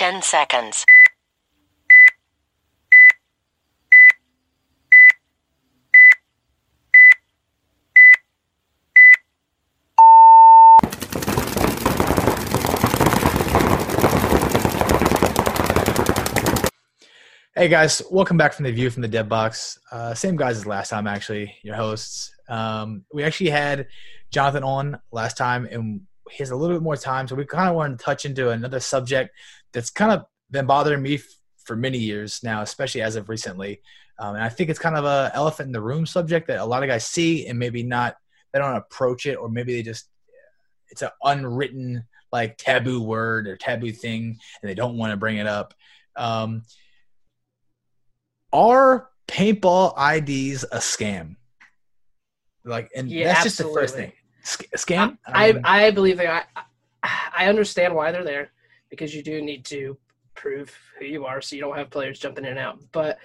10 seconds. Hey guys, welcome back from the view from the dead box. Uh, same guys as last time, actually. Your hosts. Um, we actually had Jonathan on last time, and he has a little bit more time, so we kind of wanted to touch into another subject that's kind of been bothering me f- for many years now, especially as of recently. Um, and I think it's kind of a elephant in the room subject that a lot of guys see and maybe not they don't approach it, or maybe they just it's an unwritten like taboo word or taboo thing, and they don't want to bring it up. Um, are paintball IDs a scam? Like, and Yeah, that's just the first thing. Sc- scam? I, mean, I believe they. I, I understand why they're there because you do need to prove who you are, so you don't have players jumping in and out. But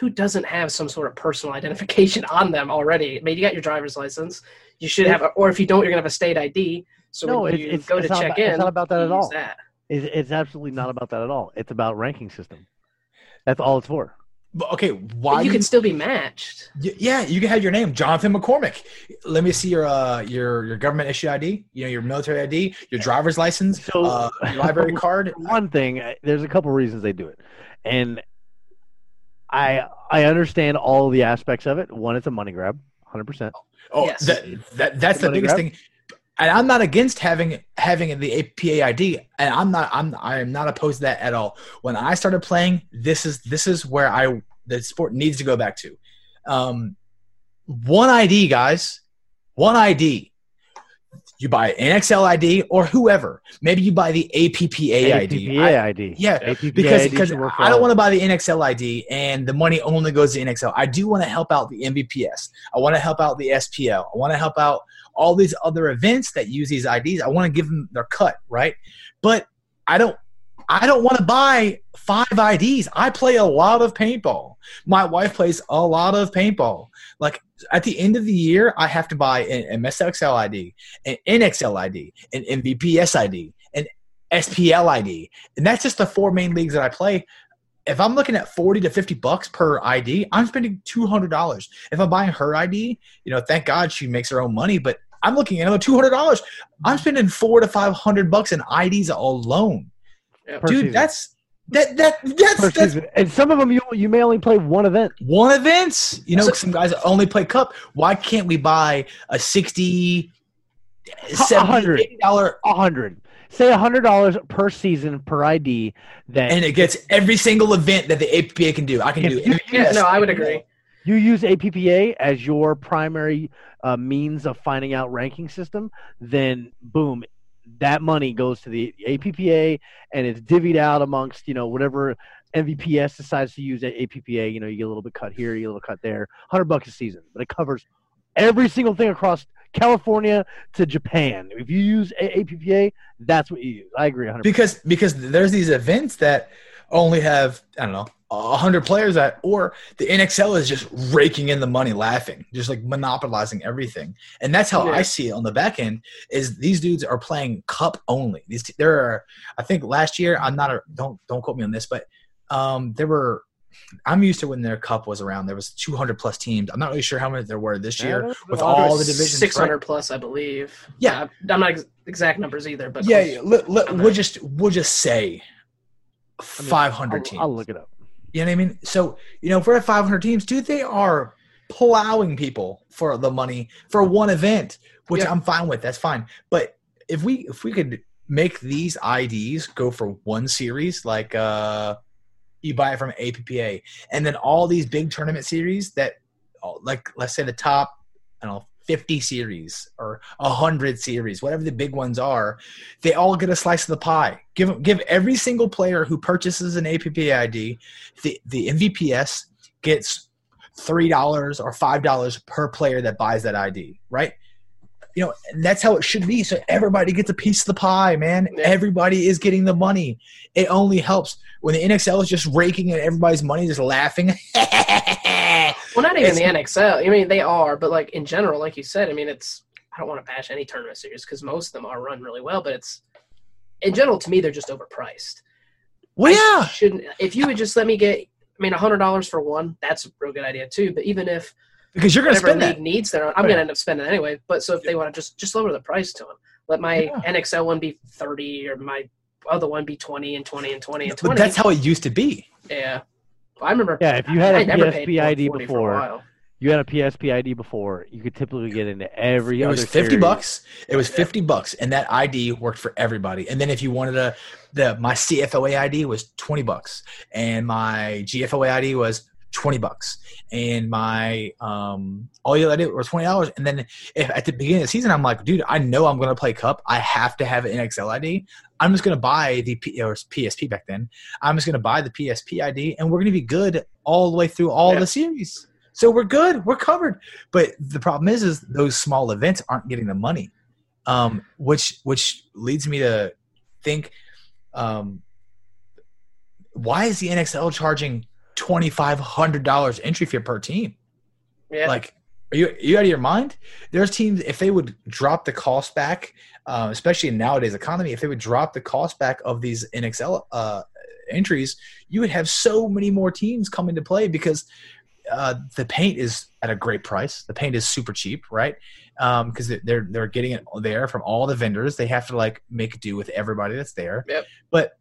who doesn't have some sort of personal identification on them already? I mean, you got your driver's license. You should have, a, or if you don't, you're gonna have a state ID. So No, when you it's- go it's to check about- in, it's not about that at all. That. It's, it's absolutely not about that at all. It's about ranking system. That's all it's for. But okay, But why you can still be matched. Y- Yeah, you can have your name, Jonathan McCormick. Let me see your uh your your government issue ID, you know, your military ID, your driver's license, So- uh, your library card. One thing, uh, there's a couple reasons they do it, and I I understand all the aspects of it. One, it's a money grab, hundred percent. Oh, Yes. that, that that's the Money biggest grab? thing. And I'm not against having having the APA ID, and I'm not I'm I am not opposed to that at all. When I started playing, this is this is where I the sport needs to go back to. Um, one ID, guys, one ID. You buy an NXL ID or whoever. Maybe you buy the APPA ID. APPA I- ID. yeah, APPA because ID because should work for I don't want to buy the NXL ID and the money only goes to NXL. I do want to help out the MVPS. I want to help out the SPL. I want to help out all these other events that use these IDs. I want to give them their cut, right? But I don't I don't want to buy five IDs. I play a lot of paintball. My wife plays a lot of paintball. Like at the end of the year, I have to buy an MSXL ID, an NXL ID, an MVPS ID, an SPL ID, and that's just the four main leagues that I play. If I'm looking at forty to fifty bucks per ID, I'm spending two hundred dollars. If I'm buying her ID, you know, thank God she makes her own money, but I'm looking at another two hundred dollars. I'm spending four to five hundred bucks in IDs alone, Yeah. Dude. season. That's that that that's Per that's season. And some of them you you may only play one event. one events. You know, So- some guys only play cup. Why can't we buy a 60 A 70 hundred. $80 A hundred. Say a hundred dollars per season per ID. That and it gets every single event that the apa can do. I can If do. you- Yeah, no, I would agree. You use APPA as your primary uh, means of finding out ranking system, then boom, that money goes to the APPA and it's divvied out amongst you know whatever MVPS decides to use at APPA. You know, you get a little bit cut here, you get a little cut there. Hundred bucks a season, but it covers every single thing across California to Japan. If you use APPA, that's what you use. I agree, hundred. because because there's these events that only have I don't know a hundred players at, or the NXL is just raking in the money, laughing, just like monopolizing everything, and that's how I see it on the back end. Is these dudes are playing cup only. These there are I think last year I'm not a don't don't quote me on this, but um there were. I'm used to when their cup was around. There was 200 plus teams. I'm not really sure how many there were this year with all the divisions. six hundred right? plus, I believe. Yeah. Uh, I'm not ex- exact numbers either, but Yeah, yeah, we'll just we'll just say I mean, 500 I'll, teams. I'll look it up. You know what I mean? So, you know, if we're at 500 teams, dude, they are plowing people for the money for one event, which Yeah. I'm fine with. That's fine. But if we if we could make these IDs go for one series, like uh you buy it from APPA, and then all these big tournament series that, like let's say the top, and I don't know, 50 series or 100 series, whatever the big ones are, they all get a slice of the pie. Give give every single player who purchases an APPA ID, the the MVPS gets three dollars or five dollars per player that buys that ID, right? You know, and that's how it should be. So everybody gets a piece of the pie, man. Yeah. Everybody is getting the money. It only helps when the NXL is just raking in everybody's money, just laughing. Well, not even It's- the NXL. I mean, they are, but like in general, like you said, I mean, it's. I don't want to bash any tournament series because most of them are run really well, but it's in general to me they're just overpriced. Well, I yeah. shouldn't. If you would just let me get, I mean, hundred dollars for one, that's a real good idea too. But even if Because you're going to spend league that. needs that, I'm Right. gonna end up spending it anyway. But so if they want to just just lower the price to them, let my Yeah. NXL one be thirty or my other one be twenty and twenty and twenty and But twenty. that's how it used to be. yeah. I remember. Yeah, if you had I a PSP ID 40 for a before, you had a PSP ID before, you could typically get into every other. It was 50 series. bucks. It was 50 bucks and that ID worked for everybody. And then if you wanted a the my CFOA ID was 20 bucks and my GFOA ID was 20 bucks. And my um all you do was 20 dollars. And then if at the beginning of the season I'm like dude I know I'm going to play cup. I have to have an NXL ID I'm just going to buy the P, or PSP back then. I'm just going to buy the PSP ID and we're going to be good all the way through all Yeah. the series. So we're good. We're covered. But the problem is is those small events aren't getting the money um which which leads me to think um why is the NXL charging twenty five hundred dollars entry fee per team? Yeah. Like, are you are you out of your mind? There's teams if they would drop the cost back, uh, especially in nowadays economy, if they would drop the cost back of these NXL uh, entries, you would have so many more teams coming to play because uh, the paint is at a great price. The paint is super cheap, right? Because they're they're getting it there from all the vendors. They have to like make do with everybody that's there. Yep. But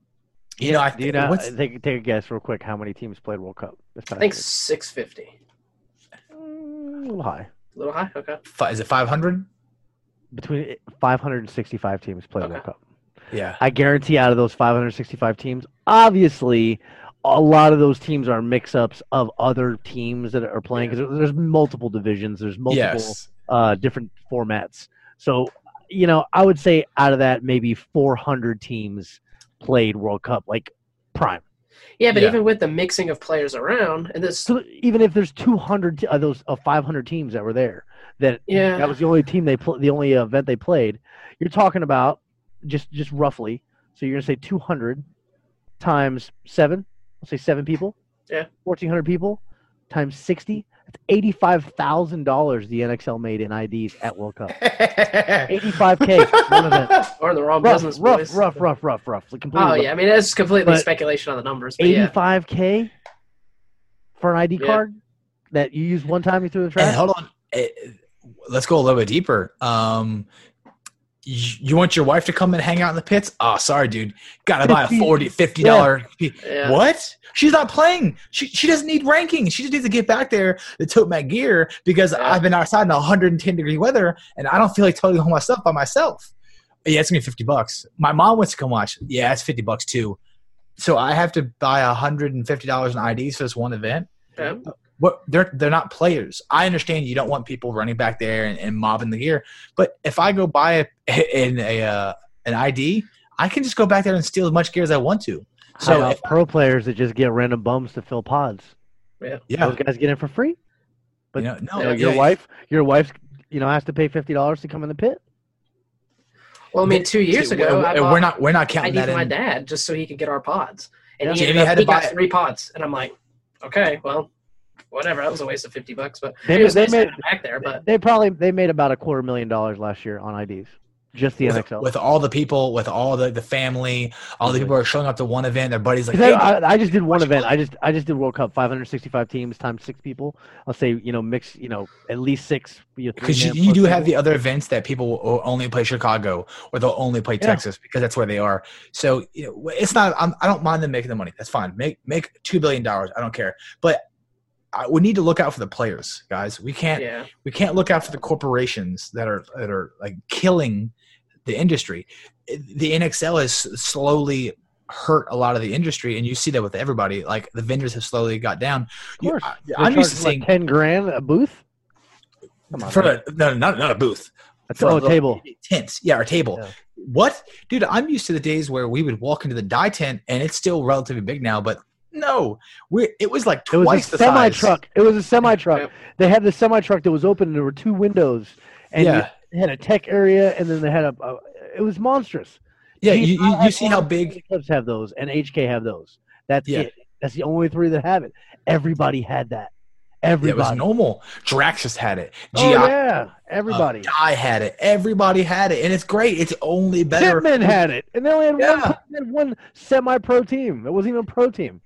you know, I Do you think know, what's take, take a guess real quick how many teams played World Cup this past I think year? six fifty. Mm, a little high. A little high. Okay. fi- is it five hundred? Between 565 teams played Okay. World Cup. Yeah. I guarantee out of those 565 teams, obviously, a lot of those teams are mix-ups of other teams that are playing because there's multiple divisions, there's multiple Yes. uh, different formats. So, you know, I would say out of that, maybe 400 teams played World Cup, like prime. Yeah, but Yeah. even with the mixing of players around, and this, So even if there's 200 t- of those of 500 teams that were there, that Yeah. that was the only team they pl- the only event they played. You're talking about just just roughly. So you're gonna say 200 times seven. Let's say seven people. Yeah. 1,400 people times 60. That's eighty-five thousand dollars the NXL made in IDs at World Cup. 85k one event. or the wrong Rough, business, rough, boys. rough, rough, rough, rough. Like completely Oh rough. yeah, I mean that's completely But- speculation on the numbers, but 85k for an ID Yeah. card that you use one time, you threw in the And trash. hold on. Eh, Let's go a little bit deeper. Um, you, you want your wife to come and hang out in the pits? Oh, sorry, dude. Gotta buy a 50 40 $50. Yeah. What? She's not playing. She, she doesn't need ranking. She just needs to get back there to tote my gear because Yeah. I've been outside in 110 degree weather and I don't feel like toting all my stuff by myself. Yeah, it's gonna be 50 bucks. My mom wants to come watch. Yeah, it's 50 bucks too. So I have to buy $150 in IDs for this one event Yeah. what they're they're not players. I understand you don't want people running back there and, and mobbing the gear, but if I go buy a, in a uh, an ID, I can just go back there and steal as much gear as I want to. So about if, pro players that just get random bums to fill pods? yeah, Those guys get in for free. But you know, no, You know, yeah, your wife, your wife, you know, has to pay fifty dollars to come in the pit. Well, I mean, two years See, ago, we're, I we're not we're not ID counting for that my in. dad just so he could get our pods, and Yeah. he, Jamie up, had to he got buy- three pods, and I'm like, okay, well, whatever. That was a waste of fifty bucks, but They it was they nice made back there. But they probably they made about a quarter million dollars last year on IDs, just the With, NXL. with all the people, with all the, the family, all the people who are showing up to one event, their buddies like, hey, I, I, I just did one event. I just I just did World Cup, 565 teams times six people. I'll say you know mix you know at least six. You know, because you, you plus do have the other events that people will only play Chicago or they'll only play Yeah. Texas because that's where they are. So you know, it's not. I'm, I don't mind them making the money. That's fine. Make make two billion dollars. I don't care. But I, we need to look out for the players, guys. We can't yeah, we can't look out for the corporations that are that are like killing the industry. The NXL has slowly hurt a lot of the industry, and you see that with everybody. Like the vendors have slowly got down. Of You- course, I, I'm used to seeing like, ten grand a booth. Come on, for man. a, no, not not a booth. That's for oh, a little table. tent. Yeah, our table. Yeah. What, dude? I'm used to the days where we would walk into the die tent, and it's still relatively big now, but no, we it was like It was twice a the semi truck. It was a semi truck. They had the semi truck that was open, and there were two windows, and Yeah, they had a tech area, and then they had a. a it was monstrous. yeah. G5 You, you, you see how big? clubs have those, and HK have those. That's Yeah. it. That's the only three that have it. Everybody had that. Everybody. It was normal. Draxxus had it. GI oh yeah, everybody. Oh, I had it. Everybody had it, and it's great. It's only better. Hitman had it, and they only had Yeah. one, had one semi-pro team. It wasn't even a pro team.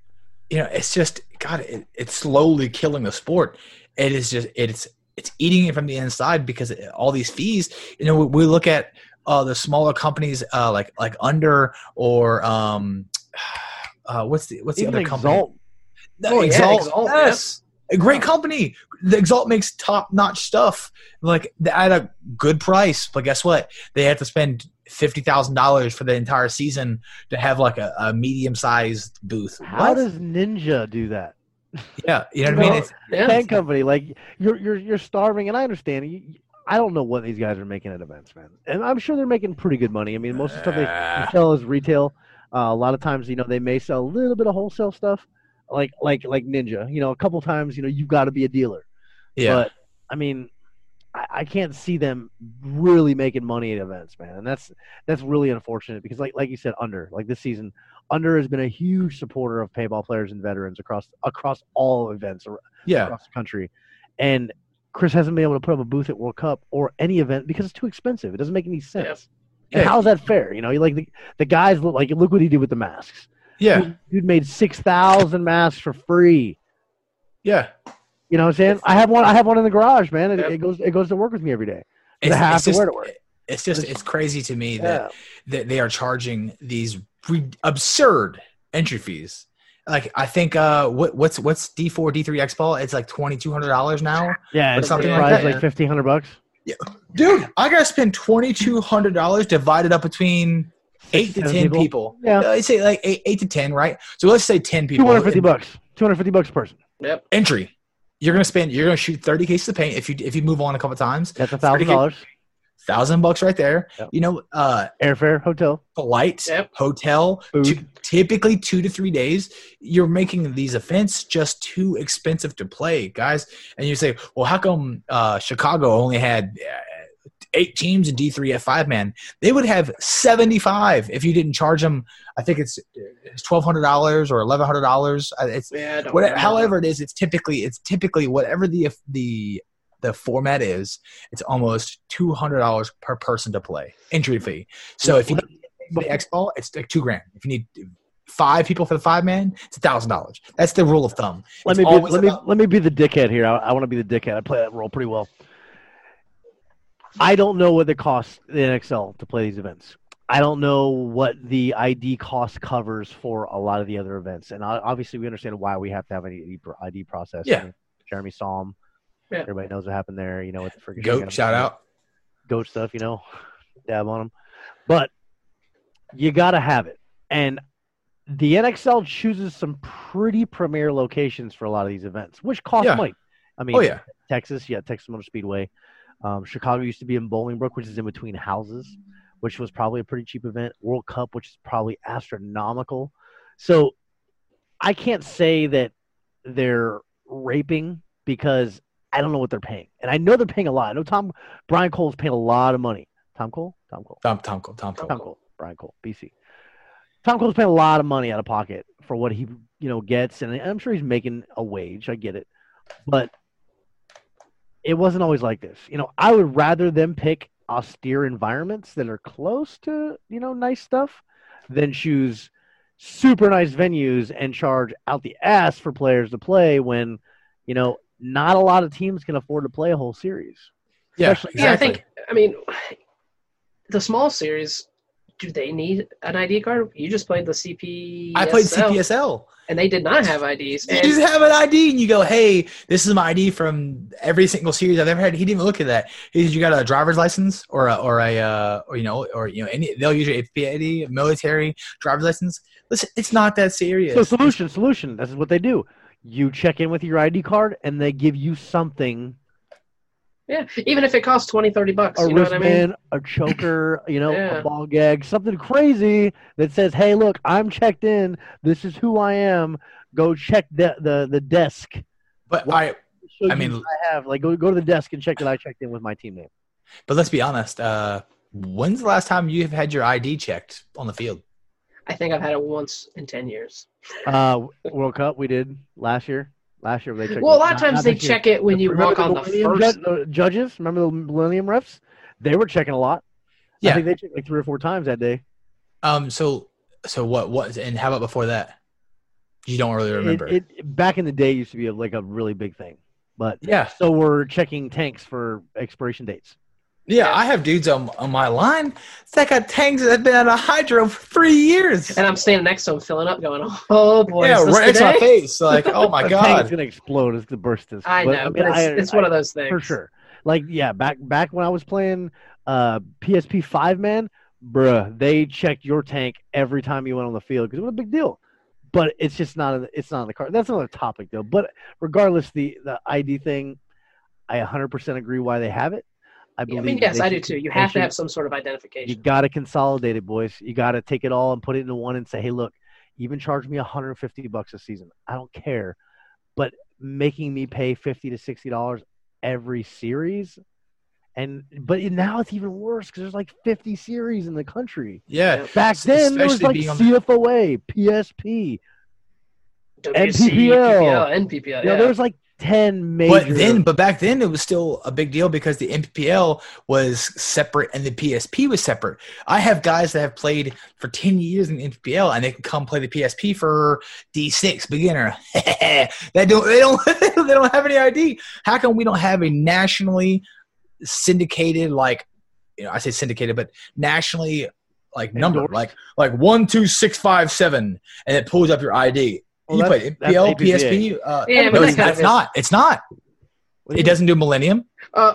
you know, it's just God. It, it's slowly killing the sport. It is just it's it's eating it from the inside because all these fees. You know, we, we look at uh, the smaller companies uh, like like Under or um, uh, what's the what's the Even other company? Exalt. No, Oh, yeah, Exalt, Exalt, yes. A great company. The Exalt makes top notch stuff. Like at a good price. But guess what? They have to spend fifty thousand dollars for the entire season to have like a, a medium sized booth. How What? does Ninja do that? Yeah, you know what I mean? Well, It's, yeah. Tank company, like you're you're you're starving, and I understand. You, you- I don't know what these guys are making at events, man, and I'm sure they're making pretty good money. I mean, most of the stuff they, they sell is retail. Uh, a lot of times, you know, they may sell a little bit of wholesale stuff, like like like Ninja. You know, a couple times, you know, you've got to be a dealer. yeah. But I mean, I, I can't see them really making money at events, man, and that's that's really unfortunate because, like like you said, under like this season, under has been a huge supporter of payball players and veterans across across all events yeah. across the country, and Chris hasn't been able to put up a booth at World Cup or any event because it's too expensive. It doesn't make any sense. And Yeah. how's that fair? You know, like the, the guys look like look what he did with the masks. Yeah. Dude, dude made six thousand masks for free. Yeah. You know what I'm saying? I have one. I have one in the garage, man. It, Yep. it goes. It goes to work with me every day. It's, have it's to just, wear to work. it's just It's- it's crazy to me that Yeah. that they are charging these re- absurd entry fees. Like I think uh what what's what's D four D three X ball? It's like twenty two hundred dollars now. Yeah, Or it's something like that. like fifteen hundred bucks. Yeah. Dude, I gotta spend twenty two hundred dollars divided up between eight to ten people. Yeah. Uh, I'd say like eight, eight to ten, right? So let's say ten people. hundred fifty in- bucks. Two hundred fifty bucks a person. Yep. entry. You're gonna spend. You're gonna shoot thirty cases of paint if you if you move on a couple times. That's a thousand dollars. Thousand bucks right there. Yep. You know, uh, Airfare, hotel, flight, Yep. hotel, Food. two, typically two to three days. You're making these events just too expensive to play, guys. And you say, well, how come uh, Chicago only had uh, eight teams in D3 at five man? They would have 75 if you didn't charge them. I think it's it's twelve hundred dollars or eleven hundred dollars. It's Yeah. I whatever, however it is. It's typically it's typically whatever the the the format is. It's almost two hundred dollars per person to play entry fee. So if you need the X ball, it's like two grand. If you need five people for the five man, it's a thousand dollars. That's the rule of thumb. Let It's me be, let me let me be the dickhead here. I, I want to be the dickhead. I play that role pretty well. I don't know what it costs in NXL to play these events. I don't know what the ID cost covers for a lot of the other events, and obviously we understand why we have to have an ID, process. Yeah. Jeremy saw him. Yeah. Everybody knows what happened there. You know, with the freaking Goat shout out. goat stuff, you know, dab on them. But you got to have it. And the NXL chooses some pretty premier locations for a lot of these events, which cost Yeah. money. I mean, Oh yeah, Texas, yeah, Texas Motor Speedway. Um, Chicago used to be in Bolingbrook, which is in between houses, which was probably a pretty cheap event. World Cup, which is probably astronomical. So I can't say that they're raping because I don't know what they're paying, and I know they're paying a lot. I know Tom Brian Cole's paying a lot of money. Tom Cole, Tom Cole, Tom Tom Cole, Tom Cole. Tom Cole, Brian Cole, BC. Tom Cole's paying a lot of money out of pocket for what he you know gets, and I'm sure he's making a wage. I get it, but it wasn't always like this. You know, I would rather them pick austere environments that are close to you know nice stuff than choose super nice venues and charge out the ass for players to play when you know not a lot of teams can afford to play a whole series. Yeah, Especially- Yeah, I think. I mean, the small series. Do they need an ID card? You just played the CP. I played CPSL. and they did not have IDs. You And just have an ID and you go, hey, this is my ID from every single series I've ever had. He didn't even look at that. He said, you got a driver's license or a, or a, uh, or, you know, or, you know, any, they'll use your APA ID, military driver's license. Listen, it's not that serious. So solution, solution. This is what they do. You check in with your ID card, and they give you something: yeah, even if it costs 20, 30 bucks, a you know what I mean? a choker, you know, Yeah. a ball gag, something crazy that says, "Hey, look, I'm checked in. This is who I am. Go check the the, the desk." but What- I, I mean- I have like go go to the desk and check that I checked in with my team name. but let's be honest. Uh, when's the last time you've had your ID checked on the field? I think I've had it once in 10 years. Uh, World Cup we did last year. Last year they checked. Well, a lot of times not they this year. check it when you Remember walk on the first. ju- uh, judges. Remember the Millennium refs? They were checking a lot. Yeah. I think they checked like three or four times that day. Um. So so what what and how about before that? You don't really remember. It, it back in the day used to be a, like a really big thing, but yeah. so we're checking tanks for expiration dates. Yeah, I have dudes on on my line that got tanks that have been out of hydro for three years. And I'm standing next to him, filling up, going, "Oh boy, yeah, is right next to my face. Like, oh my The tank's god. gonna explode. It's gonna burst. This, I know, but, I- it's, it's I- one of those things. for sure. Like yeah, back back when I was playing uh, PSP five man, bruh, they checked your tank every time you went on the field because it was a big deal. But it's just not. in the- It's not in the car. That's another topic though. But regardless, the the ID thing, I 100% agree why they have it. I Yeah, believe. I mean, yes, they I do too. You they have to have some sort of identification. You got to consolidate it, boys. You got to take it all and put it into one and say, hey, look, even charge me 150 bucks a season. I don't care. But making me pay 50 to 60 dollars every series and but now it's even worse because there's like 50 series in the country Yeah. back S- then there was like being the- cfoa psp WC, NPPL. PPL, NPPL. you know, Yeah. there was like 10 major But then, but back then, it was still a big deal because the MPL was separate and the PSP was separate. I have guys that have played for ten years in the MPL and they can come play the PSP for D6 beginner. they don't, they don't, they don't have any ID. How come we don't have a nationally syndicated like, you know, I say syndicated, but nationally like number like like one two six five seven, and it pulls up your ID. Well, you that's- play that's MPL, PSP. Uh, Yeah, no, but it's, kind it's of- not. It's not. Do It doesn't do Millennium. Uh,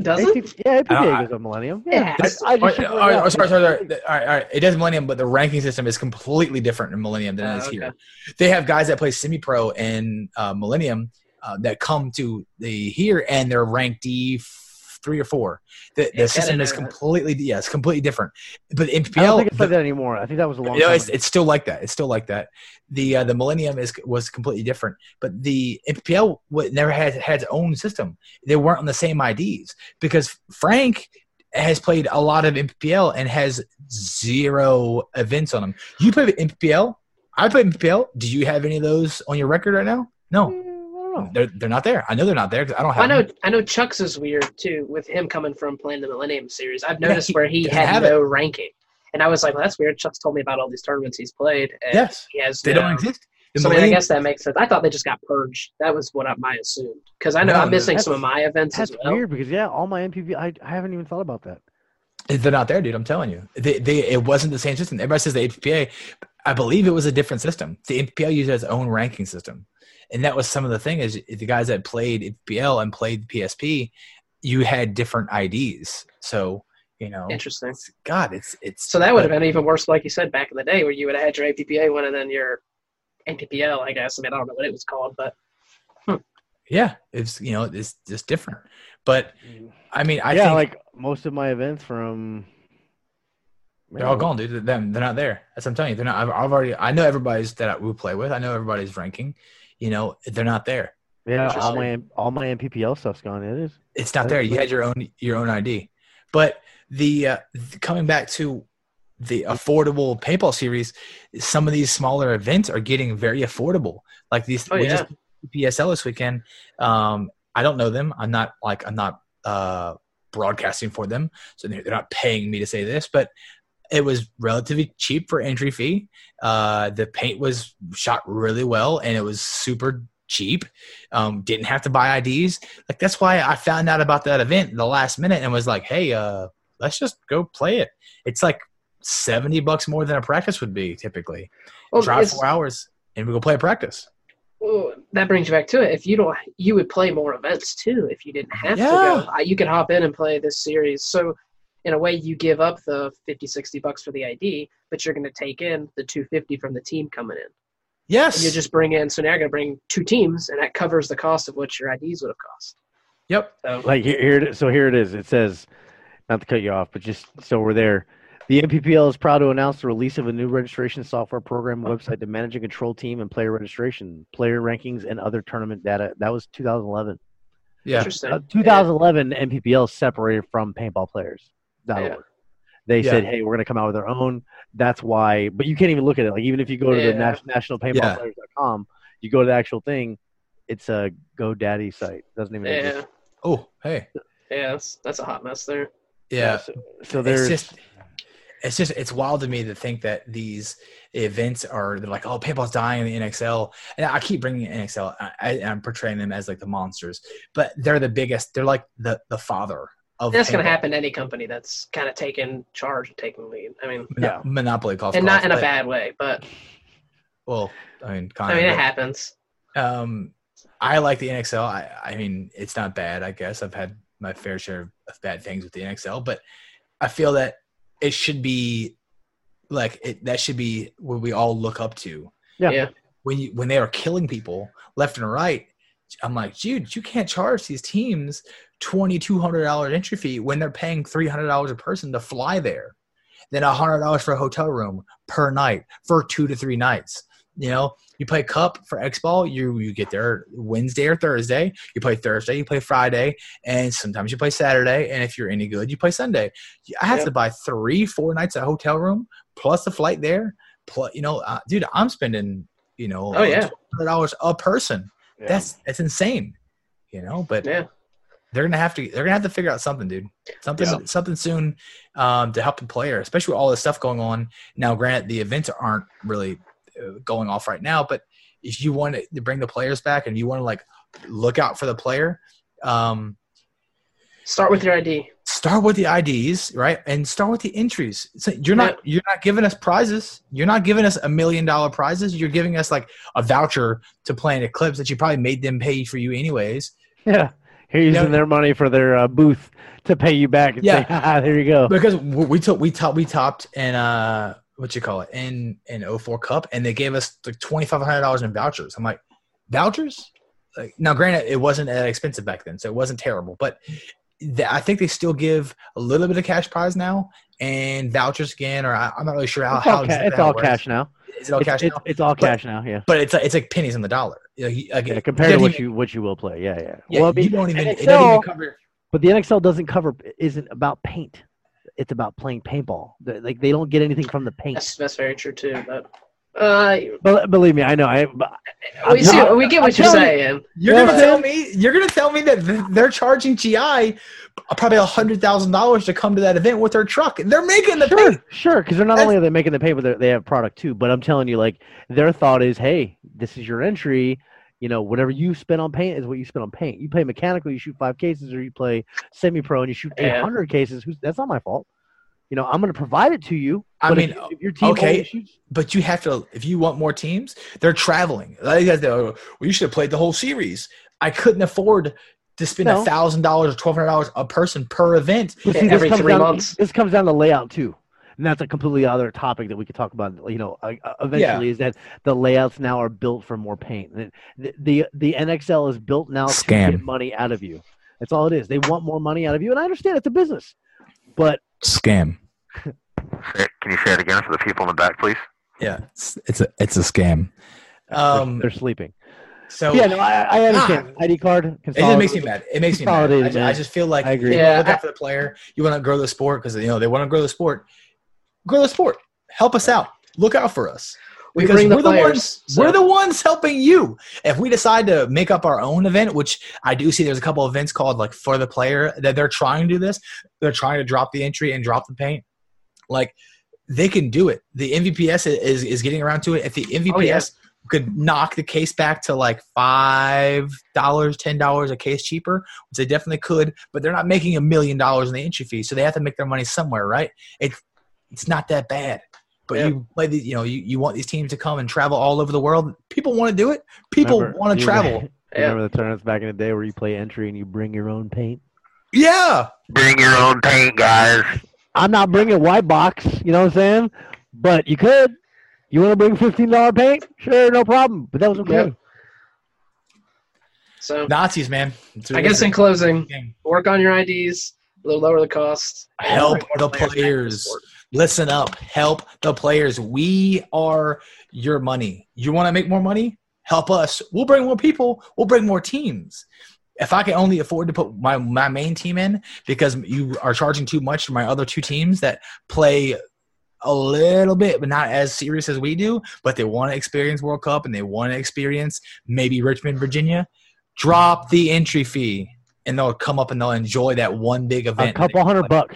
does mean? it? Yeah APPA I- goes on millennium Yeah. yeah I, I just right, checked all right right, now. oh, sorry, sorry, sorry. All right, all right. It does Millennium, but the ranking system is completely different in Millennium than it Oh, okay. here. They have guys that play semi-pro in uh, Millennium uh, that come to the here and they're ranked D f- three or four. The, the system that is is- completely yeah, it's completely different. But in I don't think it's like that anymore I think that was a long you know, time it's, it's still like that. It's still like that. The uh, the Millennium is was completely different, but the MPL never had had its own system. They weren't on the same IDs because Frank has played a lot of MPL and has zero events on them. You play MPL. I play MPL. Do you have any of those on your record right now? No, I don't know. they're they're not there. I know they're not there because I don't have. I know. them. I know. Chuck's is weird too, with him coming from playing the Millennium Series. I've Yeah, noticed he where he had no ranking, and I was like, "Well, that's weird." Chuck's told me about all these tournaments he's played. And Yes, he has. they no- don't exist. The So I, mean, I guess that makes sense. I thought they just got purged. That was what I, I assumed because I know No, I'm missing some of my events That's as well. weird because yeah, all my MPV, I, I haven't even thought about that. They're not there, dude. I'm telling you. They, they, it wasn't the same system. Everybody says the APPA. I believe it was a different system. The APPL used its own ranking system. And that was some of the thing is the guys that played APPL and played PSP, you had different IDs. So, you know, Interesting. it's- God, it's, it's, So that would have been even worse, like you said back in the day, where you would have had your APPA one and then your NPPL. I guess. I mean, I don't know what it was called, but yeah, it's, you know, it's just different. But I mean, I yeah, think like most of my events from they're all gone, dude. Them, they're not there. That's what I'm telling you. They're not, I've, I've already, I know everybody's that we play with. I know everybody's ranking, you know, they're not there. Yeah, all my all my NPPL stuff's gone. It is. it's not there. You had your own your own ID, but the uh, coming back to the affordable paintball series, some of these smaller events are getting very affordable. Like these, Oh, we yeah. just PSL this weekend. Um, I don't know them. I'm not like I'm not uh, broadcasting for them, so they're, they're not paying me to say this, but it was relatively cheap for entry fee. Uh, the paint was shot really well, and it was super cheap. Um, didn't have to buy IDs. Like that's why I found out about that event the last minute and was like, "Hey, uh, let's just go play it." It's like seventy bucks more than a practice would be typically. well, Drive four hours and we go play a practice. well, that brings you back to it. If you don't, you would play more events too. If you didn't have Yeah. to go, you could hop in and play this series. So. In a way, you give up the 50, 60 bucks for the ID, but you're going to take in the 250 from the team coming in. Yes. And you just bring in, so now you're going to bring two teams, and that covers the cost of what your IDs would have cost. yep. So, Like here, here it is. so here it is. It says, not to cut you off, but just so we're there. The NPPL is proud to announce the release of a new registration software program website to manage and control team and player registration, player rankings, and other tournament data. That was 2011. Yeah. interesting. Uh, 2011 NPPL separated from paintball players. Yeah. They Yeah. said, "Hey, we're going to come out with our own." That's why. But you can't even look at it. Like even if you go to Yeah. the nas- national Yeah. paintballplayers.com, you go to the actual thing. it's a GoDaddy site. Doesn't even Yeah, exist. Oh, hey, yeah, that's that's a hot mess there. yeah. So, so there's it's just it's just it's wild to me to think that these events are they're like oh paintball's dying in the NXL and I keep bringing in NXL I, I, I'm portraying them as like the monsters but they're the biggest they're like the the father of That's going to happen to any company that's kind of taking charge and taking lead. I mean, Mono- Yeah. monopoly calls and not in a but- bad way, but well I mean kind I mean, it of happens. um I like the NXL I I mean it's not bad I guess I've had my fair share of bad things with the NXL but I feel that it should be like it that should be what we all look up to Yeah. Yeah. when you when they are killing people left and right i'm like dude you can't charge these teams $2200 entry fee when they're paying $300 a person to fly there then $100 for a hotel room per night for two to three nights you know you play cup for x ball you you get there wednesday or thursday you play thursday you play friday and sometimes you play saturday and if you're any good you play sunday i have Yeah. to buy three four nights at a hotel room plus the flight there plus you know uh, dude i'm spending you know Oh, yeah. dollars a person yeah. that's that's insane you know but Yeah. they're gonna have to they're gonna have to figure out something dude something Yeah. something soon um, to help the player especially with all this stuff going on now granted the events aren't really uh, going off right now but if you want to bring the players back and you want to like look out for the player um, Start with your ID. Start with the IDs, right? And start with the entries. So you're not you're not giving us prizes. You're not giving us a million dollar prizes. You're giving us like a voucher to Planet Eclipse that you probably made them pay for you anyways. yeah. You're using know- their money for their uh, booth to pay you back. And Yeah. say, "Ah, there you go. Because we took we topped we topped in uh what you call it in in 04 Cup and they gave us like twenty five hundred dollars in vouchers. I'm like vouchers. Like now, granted, it wasn't that expensive back then, so it wasn't terrible. But th- I think they still give a little bit of cash prize now and vouchers again, or I, I'm not really sure how. It's how all, ca- it's all cash now. Is it all it's, cash it's, now? it's all But- cash now. Yeah. But it's it's like pennies on the dollar. You know, you- like, Yeah, it compared to what even- you what you will play. Yeah, yeah. yeah, well, I mean, you don't even it NXL doesn't even cover. But the NXL doesn't cover isn't about paint. It's about playing paintball. They- Like they don't get anything from the paint. That's that's very true too. But uh, believe me, I know. I we see, I'm- we get I'm what you're telling you- saying. You're You gonna tell me you're gonna tell me that they're charging GI probably a hundred thousand dollars to come to that event with their truck. They're making the sure, paint. sure, because they're not That's- only are they making the paint, but they're- they have product too. But I'm telling you, like their thought is, hey, this is your entry. You know, whatever you spend on paint is what you spend on paint. You play mechanical, you shoot five cases, or you play semi-pro and you shoot Yeah. 800 cases. Who's, that's not my fault. You know, I'm going to provide it to you. I if mean, if your team okay. shoots But you have to if you want more teams, they're traveling. Like, you guys go, well, you should have played the whole series. I couldn't afford to spend a thousand dollars or twelve hundred dollars a person per event. See, every three down, months. This comes down to layout too, and that's a completely other topic that we could talk about. You know, uh, uh, eventually, is that the layouts now are built for more paint. The the, the NXL is built now to get money out of you. That's all it is. They want more money out of you, and I understand it's a business, but Scam. Can you say it again for the people in the back, please? Yeah, it's, it's a it's a scam. Um, they're sleeping. so yeah, no, I, I understand. Ah. ID card. It just makes me mad. It makes me mad. I, I just feel like I agree. you Yeah, look I- out for the player. You want to grow the sport because you know they want to grow the sport. Grow the sport. Help us out. Look out for us. We Because bring the we're the players. ones. so- We're the ones helping you. If we decide to make up our own event, which I do see, there's a couple events called like for the player that they're trying to do this. They're trying to drop the entry and drop the paint. Like they can do it. The MVPS is is getting around to it. If the MVPS Oh, yeah. could knock the case back to like five dollars, ten dollars a case cheaper, which they definitely could, but they're not making a million dollars in the entry fee, so they have to make their money somewhere, right? It's it's not that bad. But Yeah. you play the, you know, you, you want these teams to come and travel all over the world. People want to do it. People Remember- want to you travel. Yeah. Remember the tournaments back in the day where you play entry and you bring your own paint? Yeah. Bring your own paint, guys. I'm not bringing white box, you know what I'm saying? But you could. You want to bring fifteen dollar paint? Sure, no problem. But that was okay. Yep. So Nazis, man. It's I guess in closing, thing. work on your IDs. A little lower the cost. Help the more back to players. Listen up. Help the players. We are your money. You want to make more money? Help us. We'll bring more people. We'll bring more teams. If I can only afford to put my, my main team in because you are charging too much for my other two teams that play a little bit, but not as serious as we do, but they want to experience World Cup and they want to experience maybe Richmond, Virginia, drop the entry fee, and they'll come up and they'll enjoy that one big event. A couple hundred bucks.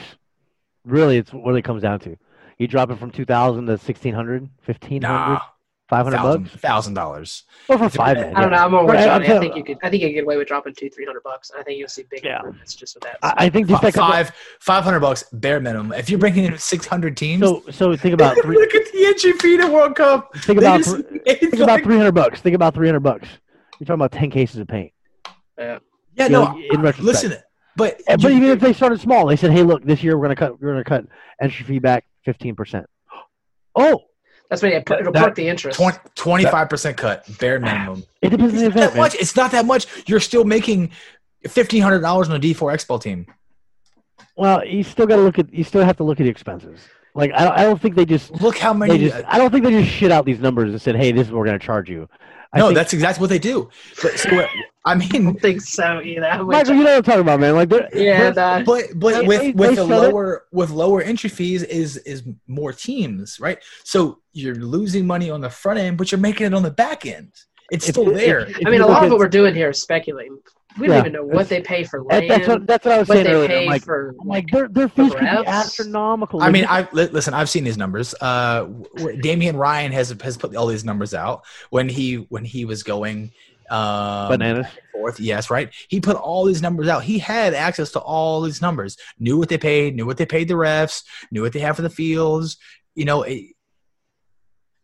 Really, it's what it comes down to. You drop it from 2000 to 1600, 1500, Nah, 500 thousand bucks. thousand dollars. Or for five man. I don't know. yeah. I'm on with Right, Johnny. I'm think you could. I think you could get away with dropping two, three hundred bucks. I think you'll see big Yeah. improvements just with that. I, I think just like Five five hundred bucks bare minimum. If you're bringing in six hundred teams, so. So think about three. look at the entry fee to World Cup. Think They about just- thr- it's think about 300 bucks. Think about 300 bucks. You're talking about 10 cases of paint. yeah, You no. know, in retrospect. Listen, but But you- even if they started small, they said, "Hey, look, this year we're gonna cut. We're gonna cut entry fee back 15 percent." Oh, That's what it, it'll That- perk the interest. 25 percent cut bare minimum. it depends on the not event, that much. It's not that much. You're still making fifteen hundred dollars on a D four X ball team. Well, you still got to look at. You still have to look at the expenses. Like I, don't- I don't think they just. Look how They many. just. I don't think they just shit out these numbers and said, "Hey, this is what we're gonna charge you." I no, think, that's exactly what they do. But so, what- I I mean, don't think so either. How Michael. You know what I'm talking about, man. Like, yeah, they're- but but They- with they- with they the said it. lower with lower entry fees is is more teams, right? So you're losing money on the front end, but you're making it on the back end. It's if- still if- there. if I mean, a lot of what we're doing here is speculating. We don't Yeah, even know what they pay for that- land. that's what that's what I was what saying they earlier. pay I'm like, for. I'm like, their their fees could be astronomical. I mean, I listen. I've seen these numbers. Uh, Damian Ryan has has put all these numbers out when he when he was going um, bananas. forth. Yes, right. He put all these numbers out. He had access to all these numbers. Knew what they paid. Knew what they paid the refs. Knew what they have for the fields. You know, it,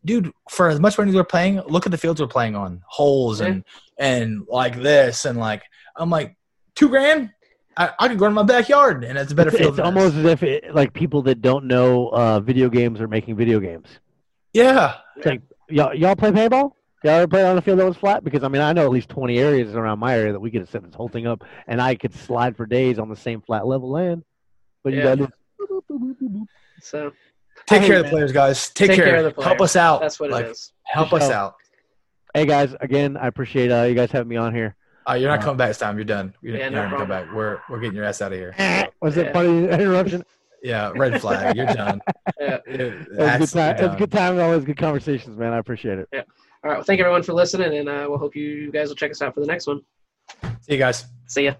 dude. For as much money as they're playing, look at the fields we're playing on. Holes and and like this and like I'm like two grand. I, I could go in my backyard and it's a better It's, field. it's than almost this. as if it, like people that don't know uh, video games are making video games. yeah. Y'all, y'all play paintball? Y'all ever play on a field that was flat? Because I mean, I know at least twenty areas around my area that we could have set this whole thing up, and I could slide for days on the same flat level land. But you Yeah. got So Take care of the man. players, guys. Take, Take care. care of the players. Help us out. that's what like, it is. Help us Show. out. hey guys, again, I appreciate uh, you guys having me on here. Uh, you're not Uh, coming back this time. You're done. You're, Yeah, you're no not coming problem. back. We're we're getting your ass out of here. Was Yeah. it funny interruption? Yeah, red flag. You're done. Yeah. It was a good time. absolutely It was a good time. Always good conversations, man. I appreciate it. Yeah. All right. Well, thank you everyone for listening, and uh, we'll hope you guys will check us out for the next one. See you guys. See ya.